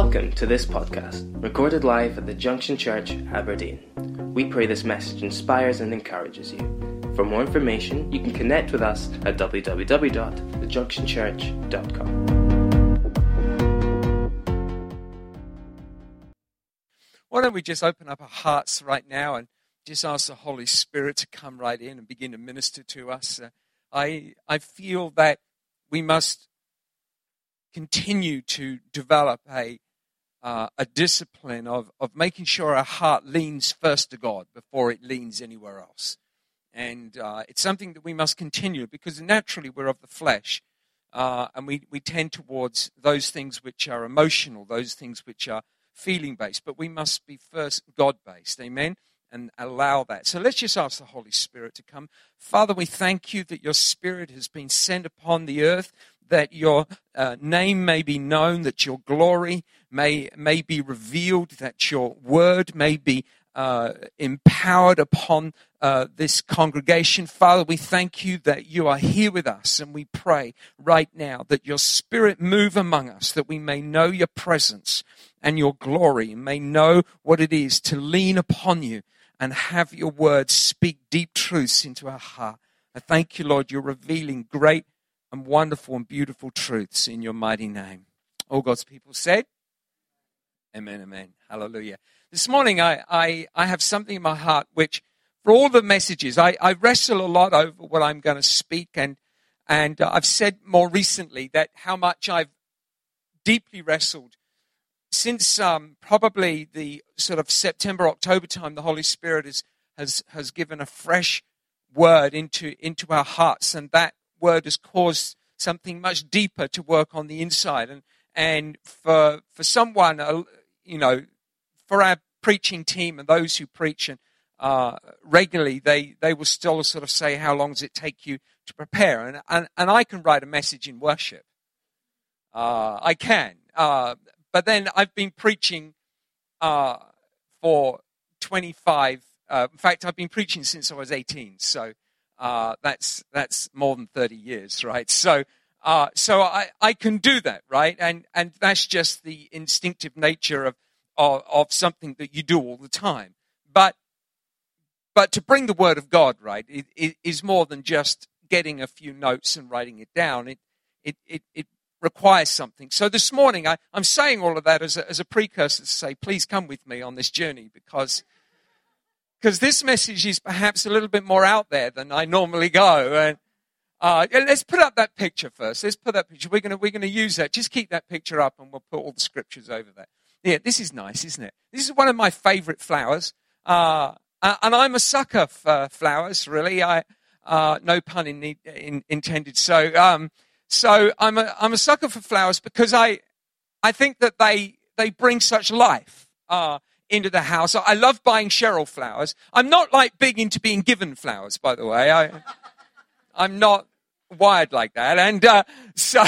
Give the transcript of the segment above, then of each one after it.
Welcome to this podcast, recorded live at the Junction Church, Aberdeen. We pray this message inspires and encourages you. For more information, you can connect with us at www.thejunctionchurch.com. Why don't we just open up our hearts right now and just ask the Holy Spirit to come right in and begin to minister to us? Uh, I, I feel that we must continue to develop a, uh, a discipline of, of making sure our heart leans first to God before it leans anywhere else. And uh, it's something that we must continue because naturally we're of the flesh. Uh, and we, we tend towards those things which are emotional, those things which are feeling based. But we must be first God based. Amen? And allow that. So let's just ask the Holy Spirit to come. Father, we thank you that your Spirit has been sent upon the earth that your uh, name may be known, that your glory may, may be revealed, that your word may be uh, empowered upon uh, this congregation. Father, we thank you that you are here with us, and we pray right now that your spirit move among us, that we may know your presence and your glory, and may know what it is to lean upon you and have your words speak deep truths into our heart. I thank you, Lord, you're revealing great and wonderful and beautiful truths in your mighty name. All God's people said, Amen, amen. Hallelujah. This morning, I, I, I have something in my heart which, for all the messages, I, I wrestle a lot over what I'm going to speak. And, and uh, I've said more recently that how much I've deeply wrestled since um, probably the sort of September, October time, the Holy Spirit has, has, has given a fresh word into, into our hearts. And that word has caused something much deeper to work on the inside. And, and for, for someone, uh, you know, for our preaching team and those who preach and, uh, regularly, they, they will still sort of say, how long does it take you to prepare? And, and, and I can write a message in worship. Uh, I can. Uh, but then I've been preaching uh, for 25, uh, in fact, I've been preaching since I was 18. So uh, that's that's more than 30 years, right? So uh, so I, I can do that, right? And and that's just the instinctive nature of, of of something that you do all the time. But but to bring the word of God, right, it, it is more than just getting a few notes and writing it down. It it it, it requires something. So this morning, I, I'm saying all of that as a, as a precursor to say, please come with me on this journey because because this message is perhaps a little bit more out there than I normally go. And uh, let's put up that picture first. Let's put that picture. We're going we're gonna use that. Just keep that picture up and we'll put all the scriptures over there. Yeah, this is nice, isn't it? This is one of my favorite flowers. Uh, and I'm a sucker for flowers, really. I, uh, no pun in, in, intended. So, um, so I'm a, I'm a sucker for flowers because I, I think that they, they bring such life. Uh, into the house. I love buying Cheryl flowers. I'm not like big into being given flowers, by the way. I, I'm not wired like that. And uh, so,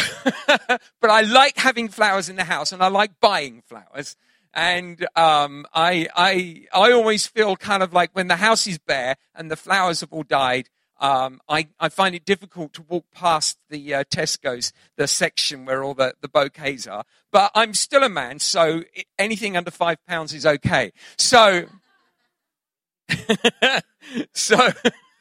but I like having flowers in the house, and I like buying flowers. And um, I, I, I always feel kind of like when the house is bare and the flowers have all died, um, I, I, find it difficult to walk past the uh, Tesco's, the section where all the, the bouquets are. But I'm still a man, so anything under five pounds is okay. So, so,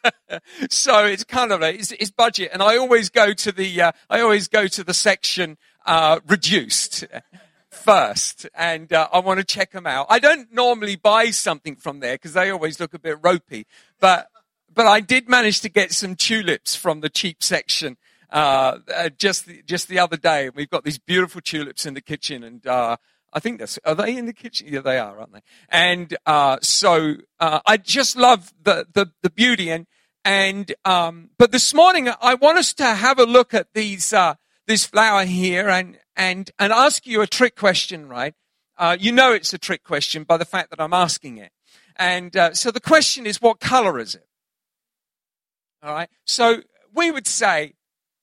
so it's kind of a, it's, it's, budget, and I always go to the, uh, I always go to the section uh, reduced first, and uh, I want to check them out. I don't normally buy something from there because they always look a bit ropey, but but I did manage to get some tulips from the cheap section uh, uh, just the, just the other day. We've got these beautiful tulips in the kitchen, and uh, I think that's are they in the kitchen? Yeah, they are, aren't they? And uh, so uh, I just love the the, the beauty and and um, but this morning I want us to have a look at these uh, this flower here and and and ask you a trick question, right? you know it's a trick question by the fact that I'm asking it. And so the question is, what color is it? All right. So we would say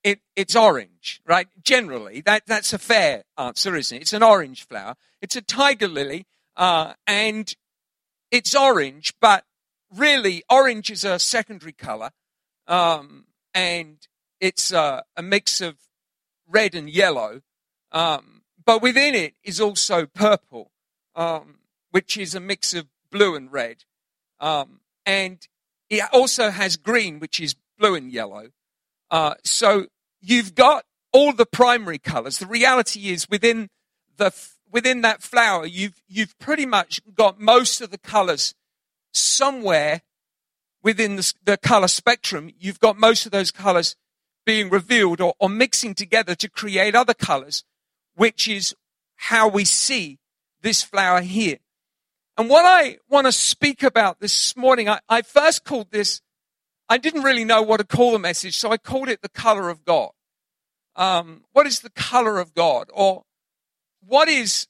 it, it's orange, right? Generally, that, that's a fair answer, isn't it? It's an orange flower. It's a tiger lily, uh, and it's orange, but really, orange is a secondary color, um, and it's a, a, mix of red and yellow. Um, but within it is also purple, um, which is a mix of blue and red. Um, and it also has green, which is blue and yellow. Uh, so you've got all the primary colors. The reality is within the within that flower, you've you've pretty much got most of the colors somewhere within the, the color spectrum. You've got most of those colors being revealed or, or mixing together to create other colors, which is how we see this flower here. And what I want to speak about this morning, I, I, first called this, I didn't really know what to call the message, so I called it the color of God. Um, what is the color of God? Or what is,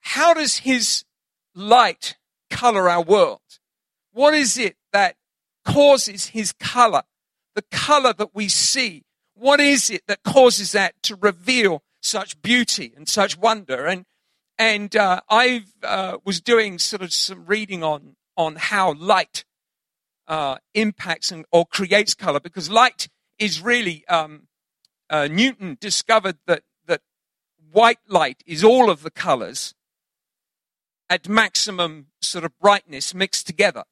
how does his light color our world? What is it that causes his color? The color that we see. What is it that causes that to reveal such beauty and such wonder? And, and, uh, I, uh, was doing sort of some reading on, on how light, uh, impacts and, or creates color because light is really, um, uh, Newton discovered that, that white light is all of the colors at maximum sort of brightness mixed together.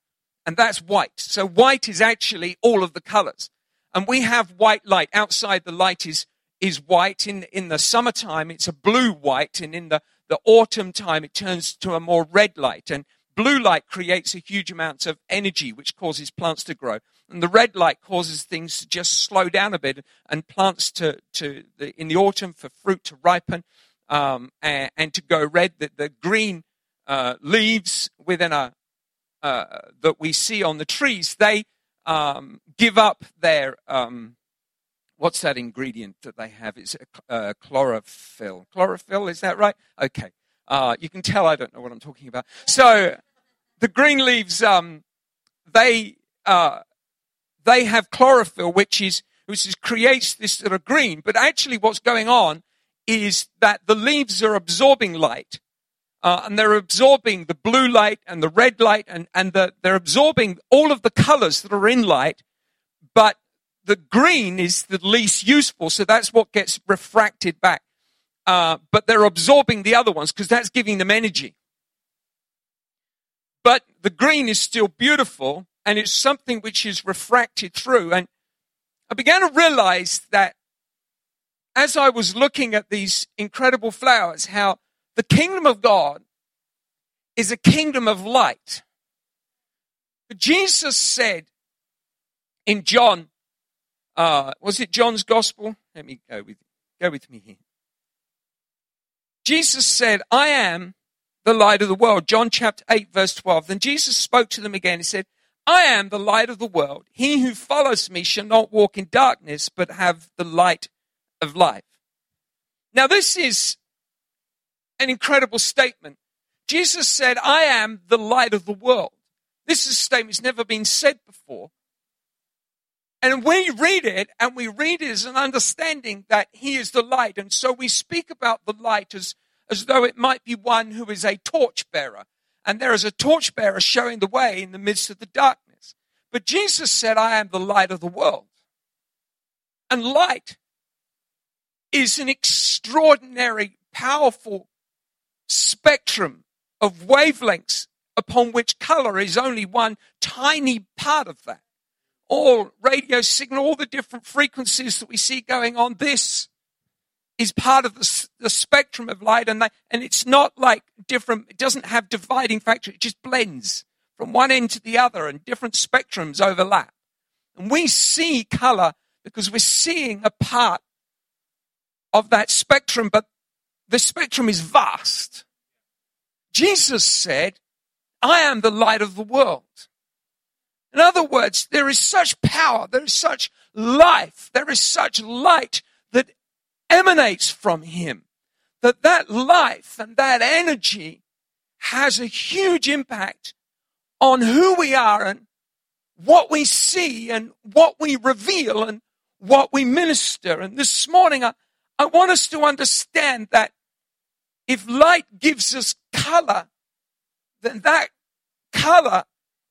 And that's white. So white is actually all of the colors. And we have white light. Outside the light is, is white. In, in the summertime, it's a blue white. And in the, the autumn time, it turns to a more red light. And blue light creates a huge amount of energy, which causes plants to grow. And the red light causes things to just slow down a bit and plants to, to the, in the autumn for fruit to ripen um, and, and, to go red. The, the green uh, leaves within a, uh, that we see on the trees, they um, give up their, um, what's that ingredient that they have? It's uh, chlorophyll. Chlorophyll, is that right? Okay. Uh, you can tell I don't know what I'm talking about. So the green leaves, um, they, uh, they have chlorophyll, which is, which is, creates this sort of green. But actually what's going on is that the leaves are absorbing light. Uh, and they're absorbing the blue light and the red light and, and the, they're absorbing all of the colors that are in light, but the green is the least useful, so that's what gets refracted back. Uh, but they're absorbing the other ones because that's giving them energy. But the green is still beautiful and it's something which is refracted through. And I began to realize that as I was looking at these incredible flowers, how the kingdom of God is a kingdom of light. Jesus said in John, uh, was it John's gospel? Let me go with go with me here. Jesus said, I am the light of the world. John chapter 8, verse 12. Then Jesus spoke to them again. He said, I am the light of the world. He who follows me shall not walk in darkness, but have the light of life. Now, this is an incredible statement. Jesus said, I am the light of the world. This is a statement that's never been said before. And we read it, and we read it as an understanding that He is the light. And so we speak about the light as, as though it might be one who is a torchbearer. And there is a torchbearer showing the way in the midst of the darkness. But Jesus said, I am the light of the world. And light is an extraordinary, powerful spectrum of wavelengths upon which color is only one tiny part of that. All radio signal, all the different frequencies that we see going on, this is part of the, the spectrum of light and, and it's not like different, it doesn't have dividing factor, it just blends from one end to the other and different spectrums overlap. And we see color because we're seeing a part of that spectrum, but the spectrum is vast. Jesus said, I am the light of the world. In other words, there is such power, there is such life, there is such light that emanates from him that that life and that energy has a huge impact on who we are and what we see and what we reveal and what we minister. And this morning, I, I want us to understand that if light gives us color, then that color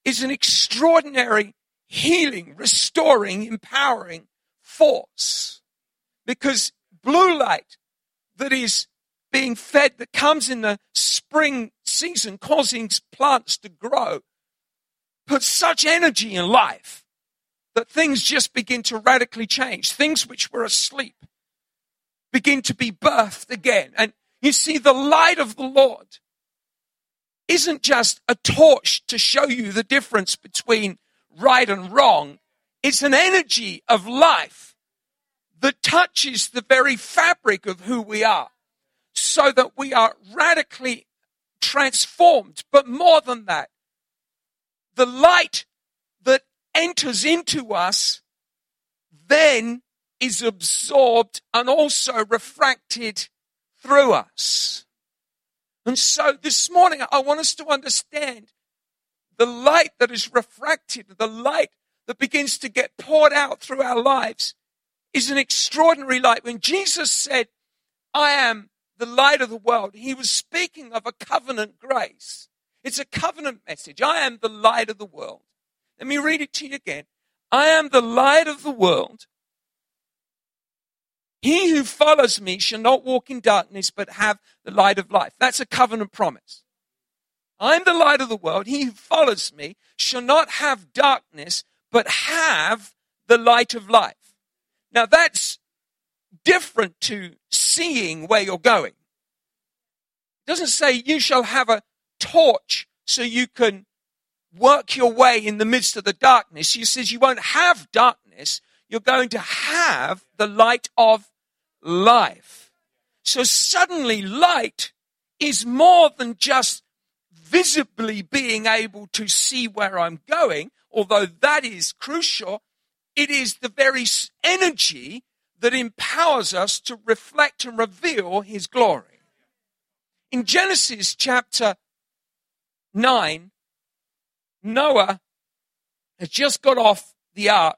is an extraordinary healing, restoring, empowering force. Because blue light that is being fed that comes in the spring season, causing plants to grow, puts such energy in life that things just begin to radically change. Things which were asleep begin to be birthed again. And you see, the light of the Lord isn't just a torch to show you the difference between right and wrong. It's an energy of life that touches the very fabric of who we are so that we are radically transformed. But more than that, the light that enters into us then is absorbed and also refracted through us. And so this morning, I want us to understand the light that is refracted, the light that begins to get poured out through our lives is an extraordinary light. When Jesus said, I am the light of the world, he was speaking of a covenant grace. It's a covenant message. I am the light of the world. Let me read it to you again. I am the light of the world. He who follows me shall not walk in darkness, but have the light of life. That's a covenant promise. I'm the light of the world. He who follows me shall not have darkness, but have the light of life. Now that's different to seeing where you're going. It doesn't say you shall have a torch so you can work your way in the midst of the darkness. He says you won't have darkness. You're going to have the light of life. So suddenly light is more than just visibly being able to see where I'm going, although that is crucial. It is the very energy that empowers us to reflect and reveal his glory. In Genesis chapter 9, Noah has just got off the ark.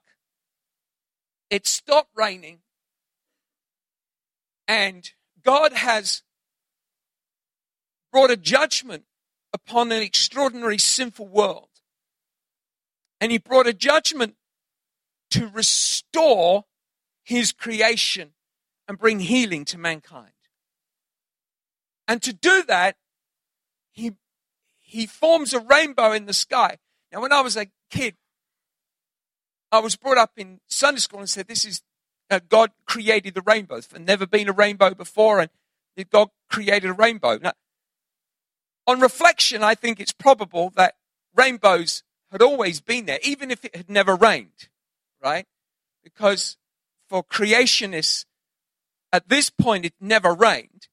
It stopped raining. And God has brought a judgment upon an extraordinary sinful world. And he brought a judgment to restore his creation and bring healing to mankind. And to do that, he, he forms a rainbow in the sky. Now, when I was a kid, I was brought up in Sunday school and said, This is Uh, God created the rainbows. There's never been a rainbow before, and God created a rainbow. Now, on reflection, I think it's probable that rainbows had always been there, even if it had never rained, right? Because for creationists, at this point, it never rained.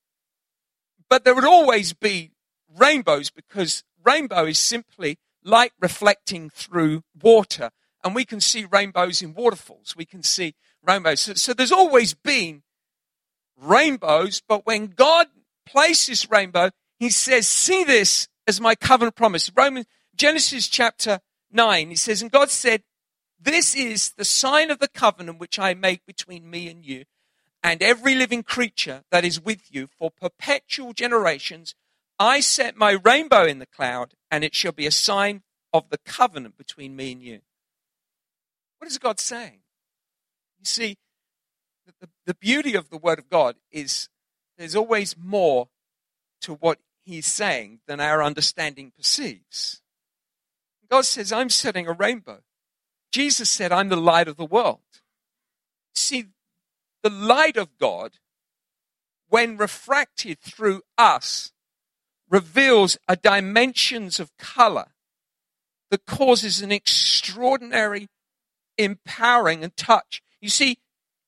But there would always be rainbows because rainbow is simply light reflecting through water. And we can see rainbows in waterfalls. We can see rainbows. So, so there's always been rainbows, but when God places rainbow, he says, see this as my covenant promise. Roman, Genesis chapter 9, he says, and God said, this is the sign of the covenant which I make between me and you and every living creature that is with you for perpetual generations. I set my rainbow in the cloud, and it shall be a sign of the covenant between me and you. What is God saying? You see, the, the beauty of the Word of God is there's always more to what He's saying than our understanding perceives. God says, I'm setting a rainbow. Jesus said, I'm the light of the world. See, the light of God, when refracted through us, reveals a dimensions of color that causes an extraordinary empowering and touch. You see,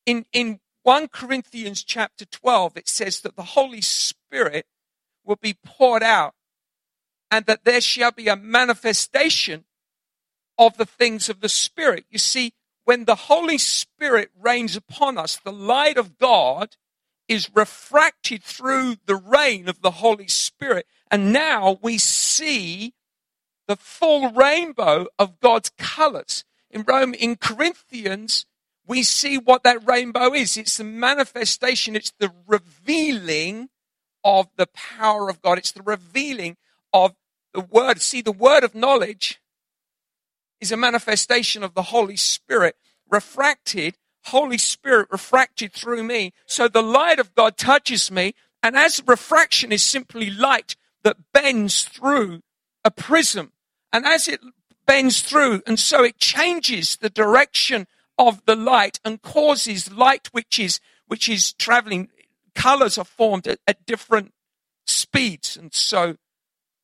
in, in 1 Corinthians chapter 12, it says that the Holy Spirit will be poured out and that there shall be a manifestation of the things of the Spirit. You see, when the Holy Spirit reigns upon us, the light of God is refracted through the rain of the Holy Spirit. And now we see the full rainbow of God's colors. In Rome, in Corinthians, we see what that rainbow is. It's the manifestation, it's the revealing of the power of God. It's the revealing of the word. See, the word of knowledge is a manifestation of the Holy Spirit refracted, Holy Spirit refracted through me. So the light of God touches me And as refraction is simply light that bends through a prism, and as it bends through, and so it changes the direction of the light and causes light which is which is traveling. Colors are formed at, at different speeds, and so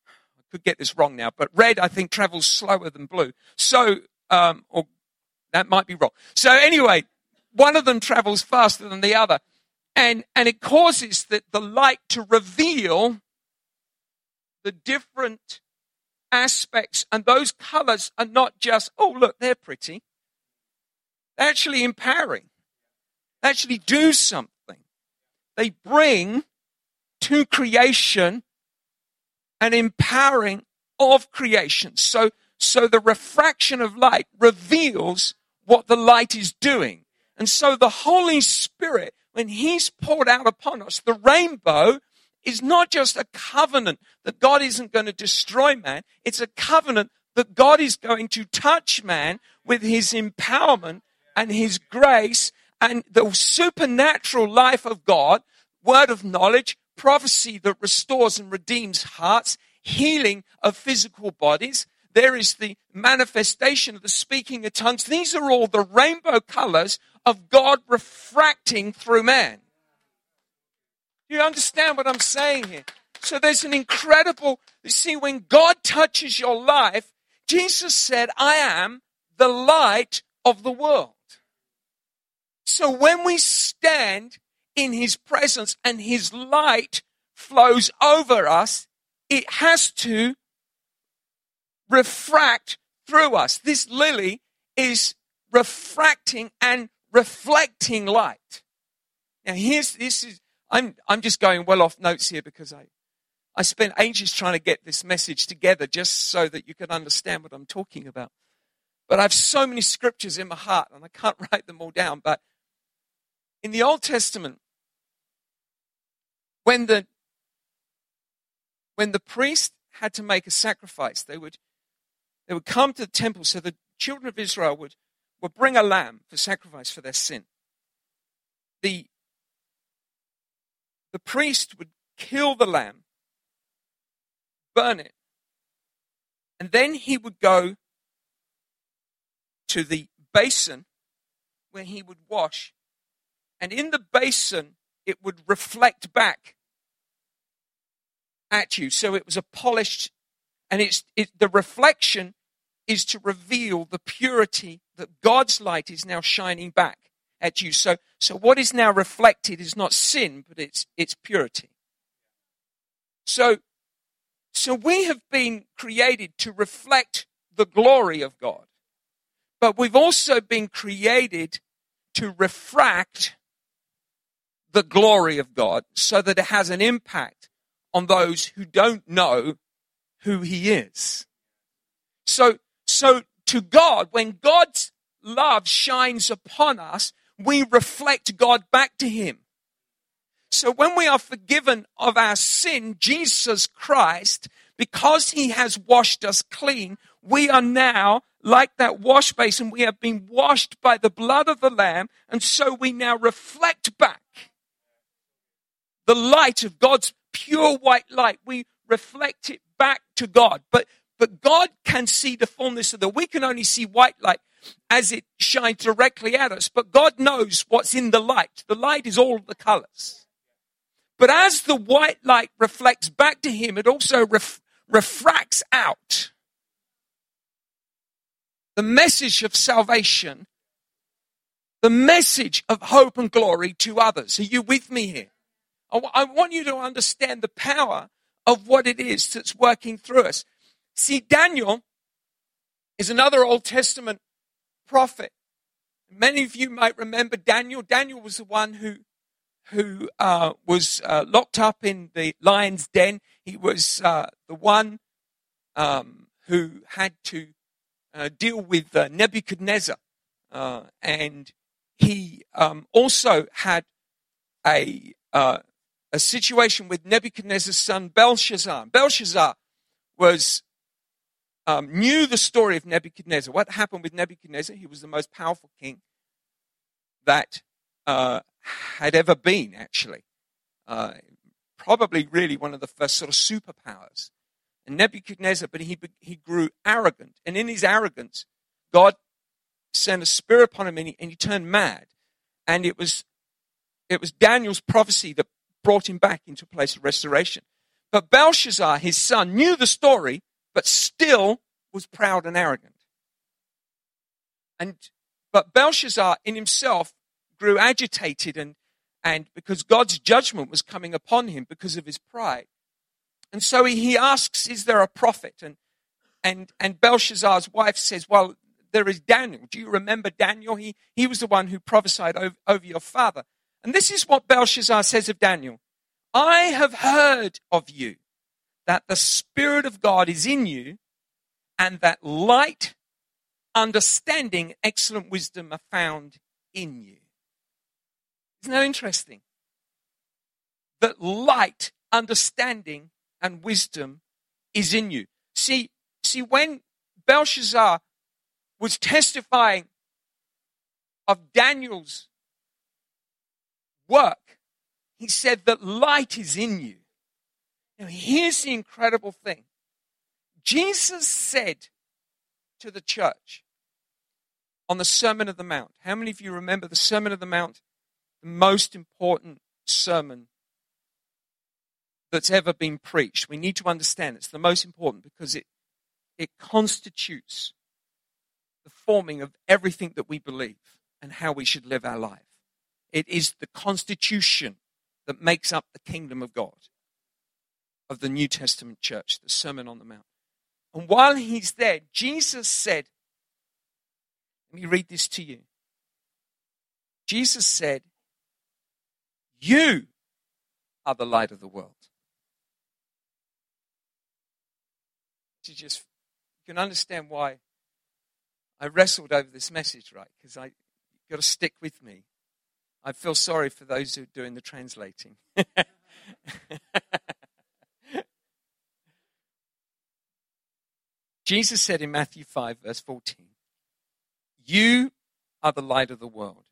I could get this wrong now, but red I think travels slower than blue. So, um, or that might be wrong. So anyway, one of them travels faster than the other, and and it causes that the light to reveal the different aspects, and those colors are not just oh look they're pretty. They're actually empowering. They actually do something. They bring to creation an empowering of creation. So, so the refraction of light reveals what the light is doing. And so the Holy Spirit, when He's poured out upon us, the rainbow is not just a covenant that God isn't going to destroy man. It's a covenant that God is going to touch man with His empowerment and His grace and the supernatural life of God, word of knowledge, prophecy that restores and redeems hearts, healing of physical bodies. There is the manifestation of the speaking of tongues. These are all the rainbow colors of God refracting through man. You understand what I'm saying here? So there's an incredible, you see, when God touches your life, Jesus said, I am the light of the world. So when we stand in his presence and his light flows over us, it has to refract through us. This lily is refracting and reflecting light. Now here's this is I'm I'm just going well off notes here because I I spent ages trying to get this message together just so that you can understand what I'm talking about. But I have so many scriptures in my heart and I can't write them all down. But in the Old Testament, when the when the priest had to make a sacrifice, they would they would come to the temple so the children of Israel would, would bring a lamb for sacrifice for their sin. The the priest would kill the lamb, burn it, and then he would go to the basin where he would wash and in the basin, it would reflect back at you. So it was a polished, and it's it, the reflection is to reveal the purity that God's light is now shining back at you. So, so what is now reflected is not sin, but it's it's purity. So, so we have been created to reflect the glory of God, but we've also been created to refract the glory of God so that it has an impact on those who don't know who he is. So, so to God, when God's love shines upon us, we reflect God back to him. So when we are forgiven of our sin, Jesus Christ, because he has washed us clean, we are now like that wash basin. We have been washed by the blood of the Lamb, and so we now reflect back the light of God's pure white light. We reflect it back to God. But, but God can see the fullness of the, we can only see white light as it shines directly at us. But God knows what's in the light. The light is all the colors. But as the white light reflects back to Him, it also ref, refracts out the message of salvation, the message of hope and glory to others. Are you with me here? I want you to understand the power of what it is that's working through us. See, Daniel is another Old Testament prophet. Many of you might remember Daniel. Daniel was the one who who uh, was uh, locked up in the lion's den. He was uh, the one um, who had to uh, deal with uh, Nebuchadnezzar, uh, and he um, also had a a situation with Nebuchadnezzar's son Belshazzar. Belshazzar was um, knew the story of Nebuchadnezzar. What happened with Nebuchadnezzar? He was the most powerful king that uh, had ever been, actually. Uh, probably really one of the first sort of superpowers. And Nebuchadnezzar, but he, he grew arrogant. And in his arrogance, God sent a spirit upon him and he, and he turned mad. And it was, it was Daniel's prophecy that brought him back into a place of restoration. But Belshazzar, his son, knew the story, but still was proud and arrogant. And, but Belshazzar in himself grew agitated and, and because God's judgment was coming upon him because of his pride. And so he, he asks, is there a prophet? And, and, and Belshazzar's wife says, well, there is Daniel. Do you remember Daniel? He, he was the one who prophesied over, over your father. And this is what Belshazzar says of Daniel. I have heard of you that the Spirit of God is in you and that light, understanding, excellent wisdom are found in you. Isn't that interesting? That light, understanding, and wisdom is in you. See, see, when Belshazzar was testifying of Daniel's work, he said that light is in you. Now, here's the incredible thing Jesus said to the church on the Sermon of the Mount, how many of you remember the Sermon of the Mount, the most important sermon that's ever been preached? We need to understand it's the most important because it, it constitutes the forming of everything that we believe and how we should live our life. It is the constitution that makes up the kingdom of God, of the New Testament church, the Sermon on the Mount. And while he's there, Jesus said, let me read this to you. Jesus said, You are the light of the world. You just you can understand why I wrestled over this message, right? Because I got to stick with me. I feel sorry for those who are doing the translating. Jesus said in Matthew 5, verse 14, You are the light of the world.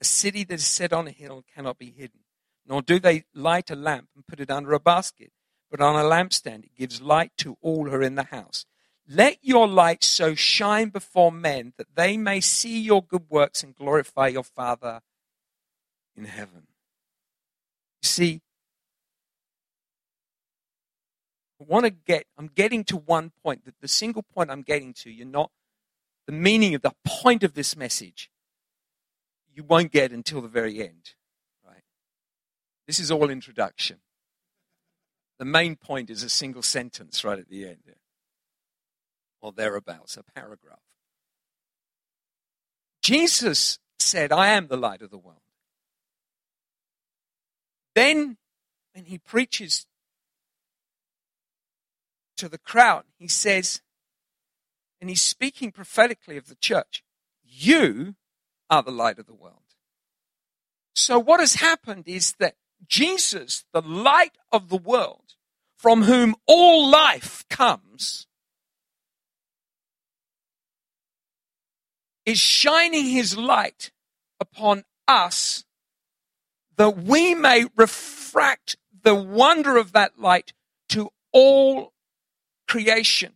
A city that is set on a hill cannot be hidden, nor do they light a lamp and put it under a basket, but on a lampstand. It gives light to all who are in the house. Let your light so shine before men that they may see your good works and glorify your Father in heaven. You see, I want to get, I'm getting to one point, that the single point I'm getting to, you're not, the meaning of the point of this message, you won't get until the very end, right? This is all introduction. The main point is a single sentence right at the end, or thereabouts, a paragraph. Jesus said, I am the light of the world. Then, when he preaches to the crowd, he says, and he's speaking prophetically of the church, you are the light of the world. So what has happened is that Jesus, the light of the world, from whom all life comes, is shining his light upon us that we may refract the wonder of that light to all creation,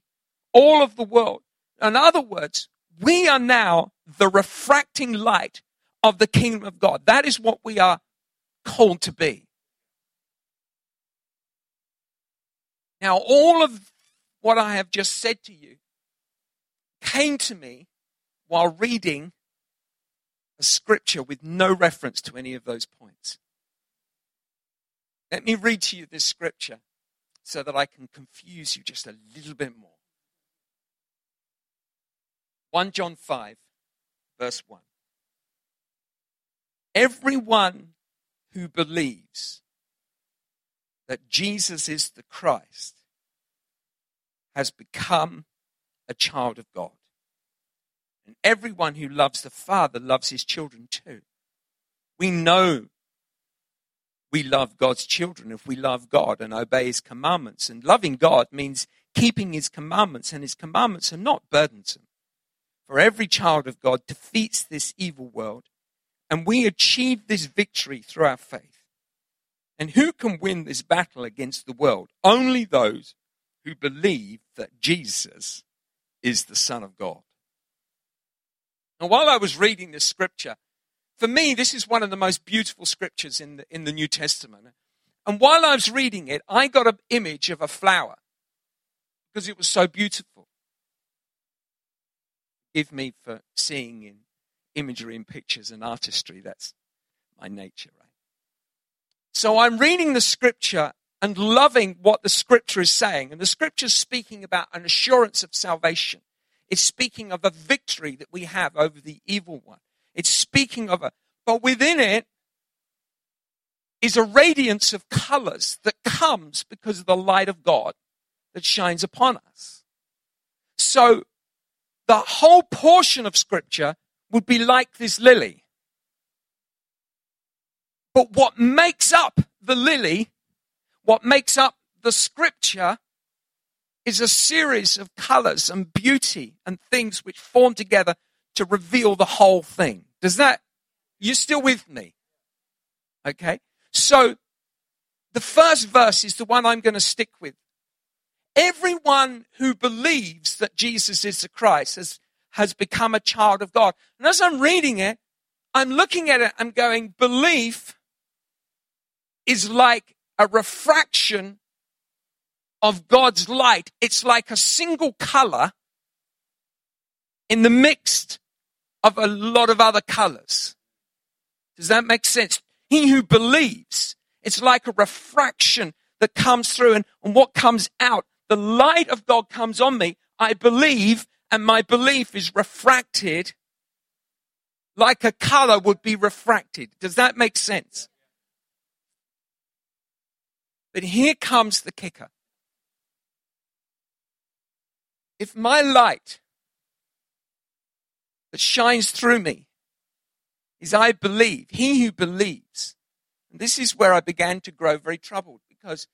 all of the world. In other words, we are now the refracting light of the kingdom of God. That is what we are called to be. Now, all of what I have just said to you came to me while reading a scripture with no reference to any of those points. Let me read to you this scripture so that I can confuse you just a little bit more. 1 John 5, verse 1. Everyone who believes that Jesus is the Christ has become a child of God. And everyone who loves the Father loves his children too. We know we love God's children if we love God and obey his commandments. And loving God means keeping his commandments, and his commandments are not burdensome. For every child of God defeats this evil world, and we achieve this victory through our faith. And who can win this battle against the world? Only those who believe that Jesus is the Son of God. Now, while I was reading this scripture, for me, this is one of the most beautiful scriptures in the, in the New Testament. And while I was reading it, I got an image of a flower because it was so beautiful. Give me for seeing in imagery and pictures and artistry. That's my nature, right? So I'm reading the scripture and loving what the scripture is saying. And the scripture is speaking about an assurance of salvation. It's speaking of a victory that we have over the evil one. It's speaking of a, but within it is a radiance of colors that comes because of the light of God that shines upon us. So the whole portion of scripture would be like this lily. But what makes up the lily, what makes up the scripture is a series of colors and beauty and things which form together to reveal the whole thing. Does that, you're still with me? Okay. So the first verse is the one I'm going to stick with. Everyone who believes that Jesus is the Christ has, has become a child of God. And as I'm reading it, I'm looking at it, I'm going, belief is like a refraction of God's light. It's like a single color in the mixed of a lot of other colors. Does that make sense? He who believes, it's like a refraction that comes through and, and what comes out. The light of God comes on me. I believe and my belief is refracted like a color would be refracted. Does that make sense? But here comes the kicker. If my light that shines through me is I believe, he who believes. And this is where I began to grow very troubled because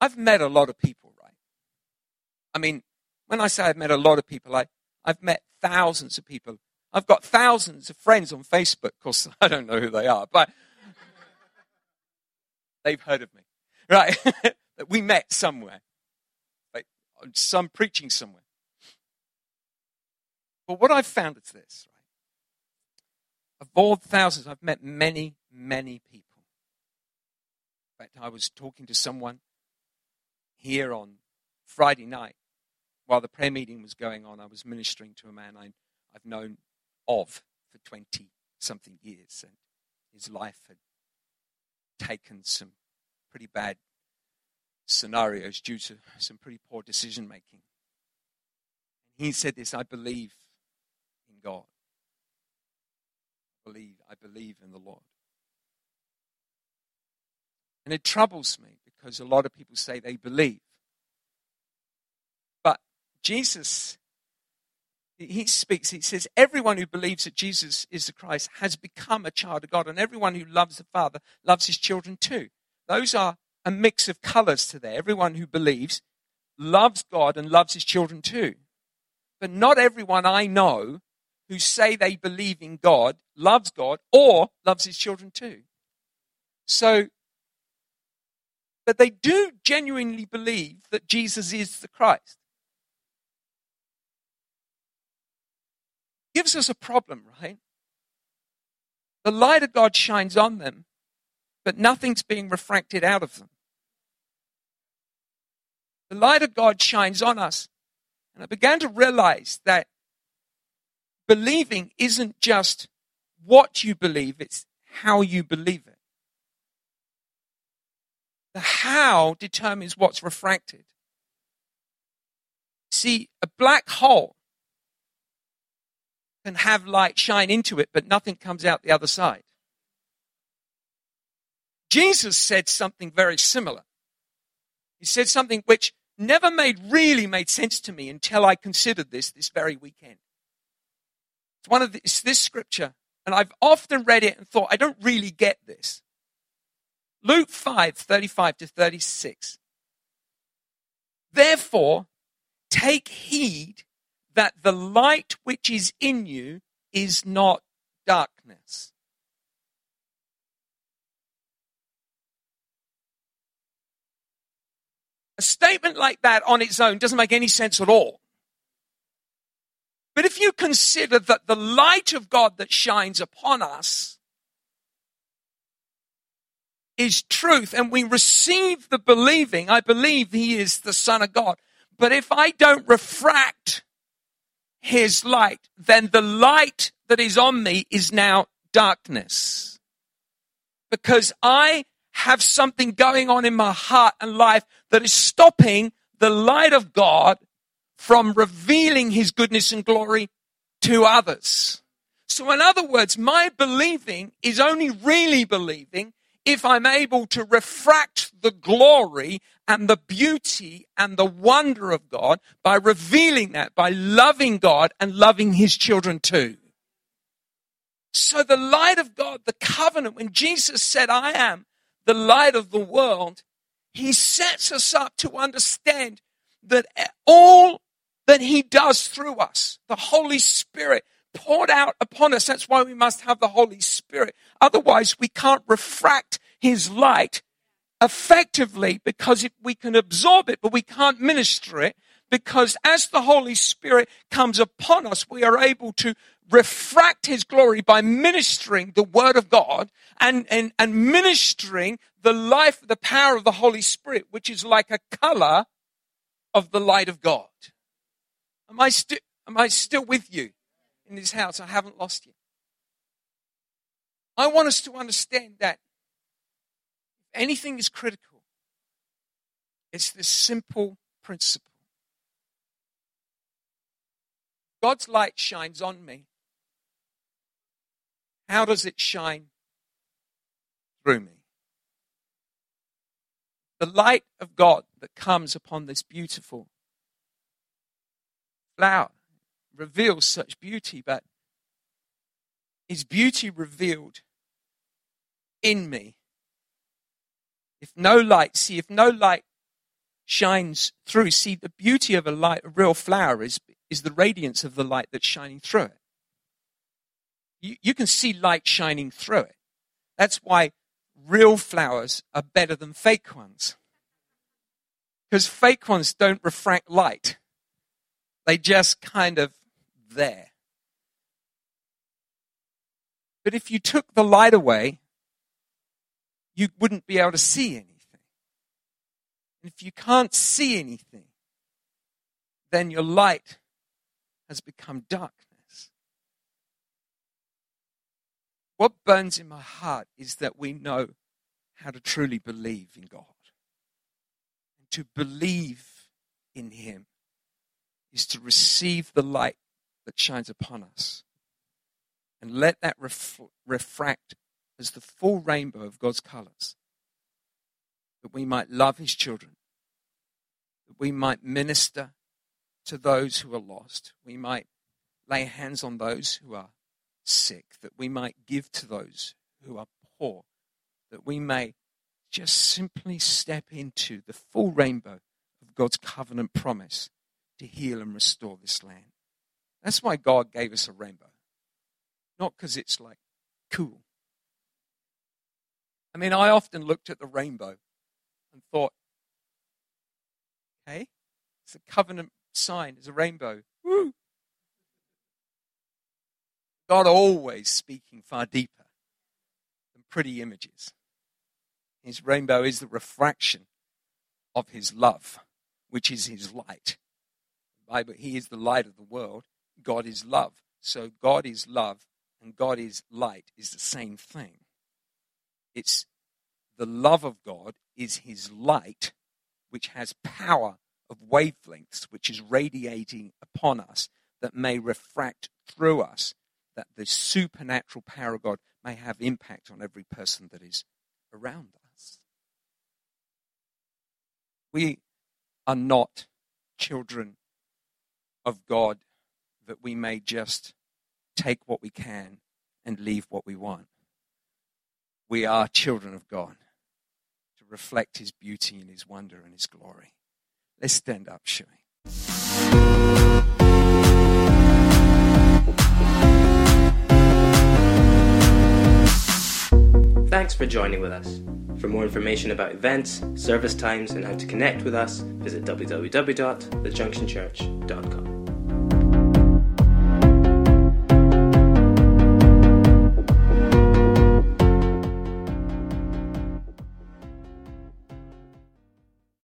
I've met a lot of people, right? I mean, when I say I've met a lot of people, I, I've met thousands of people. I've got thousands of friends on Facebook. Of course, I don't know who they are, but they've heard of me, right? that we met somewhere, like some preaching somewhere. But what I've found is this, right? Of all thousands, I've met many, many people. In fact, I was talking to someone here on Friday night while the prayer meeting was going on. I was ministering to a man I, I've known of for 20 something years, and his life had taken some pretty bad scenarios due to some pretty poor decision making. He said this I believe God. I believe, I believe in the Lord. And it troubles me because a lot of people say they believe. But Jesus, he speaks, he says, everyone who believes that Jesus is the Christ has become a child of God, and everyone who loves the Father loves his children too. Those are a mix of colors to there. Everyone who believes loves God and loves his children too. But not everyone I know who say they believe in God loves God or loves his children too. So, but they do genuinely believe that Jesus is the Christ. Gives us a problem, right? The light of God shines on them, but nothing's being refracted out of them. The light of God shines on us. And I began to realize that believing isn't just what you believe, it's how you believe it. The how determines what's refracted. See, a black hole can have light shine into it, but nothing comes out the other side. Jesus said something very similar. He said something which never made really made sense to me until I considered this this very weekend. It's one of the, it's this scripture, and I've often read it and thought, I don't really get this. Luke 5, 35 to 36. Therefore, take heed that the light which is in you is not darkness. A statement like that on its own doesn't make any sense at all. But if you consider that the light of God that shines upon us is truth and we receive the believing, I believe he is the son of God. But if I don't refract his light, then the light that is on me is now darkness. Because I have something going on in my heart and life that is stopping the light of God from revealing his goodness and glory to others. So in other words, my believing is only really believing if I'm able to refract the glory and the beauty and the wonder of God by revealing that, by loving God and loving his children too. So the light of God, the covenant, when Jesus said, I am the light of the world, he sets us up to understand that all that he does through us, the Holy Spirit poured out upon us. That's why we must have the Holy Spirit. Otherwise, we can't refract his light effectively because we can absorb it, but we can't minister it because as the Holy Spirit comes upon us, we are able to refract his glory by ministering the word of God and, and, and ministering the life, the power of the Holy Spirit, which is like a color of the light of God. Am I, sti- am I still with you in this house? I haven't lost you. I want us to understand that if anything is critical, it's this simple principle. God's light shines on me. How does it shine through me? The light of God that comes upon this beautiful flower reveals such beauty, but is beauty revealed in me? If no light, see, if no light shines through, see, the beauty of a light, a real flower is, is the radiance of the light that's shining through it. You, you can see light shining through it. That's why real flowers are better than fake ones. Because fake ones don't refract light. They just kind of there. But if you took the light away, you wouldn't be able to see anything. And if you can't see anything, then your light has become darkness. What burns in my heart is that we know how to truly believe in God. And to believe in Him is to receive the light that shines upon us. And let that ref- refract as the full rainbow of God's colors, that we might love His children, that we might minister to those who are lost, we might lay hands on those who are sick, that we might give to those who are poor, that we may just simply step into the full rainbow of God's covenant promise to heal and restore this land. That's why God gave us a rainbow. Not because it's like cool. I mean, I often looked at the rainbow and thought, hey, it's a covenant sign, it's a rainbow. Woo! God always speaking far deeper than pretty images. His rainbow is the refraction of his love, which is his light. Bible, he is the light of the world. God is love. So God is love and God is light is the same thing. It's the love of God is his light, which has power of wavelengths, which is radiating upon us that may refract through us, that the supernatural power of God may have impact on every person that is around us. We are not children of God that we may just take what we can and leave what we want. We are children of God to reflect His beauty and His wonder and His glory. Let's stand up, shall? Thanks for joining with us. For more information about events, service times, and how to connect with us, visit www.thejunctionchurch.com.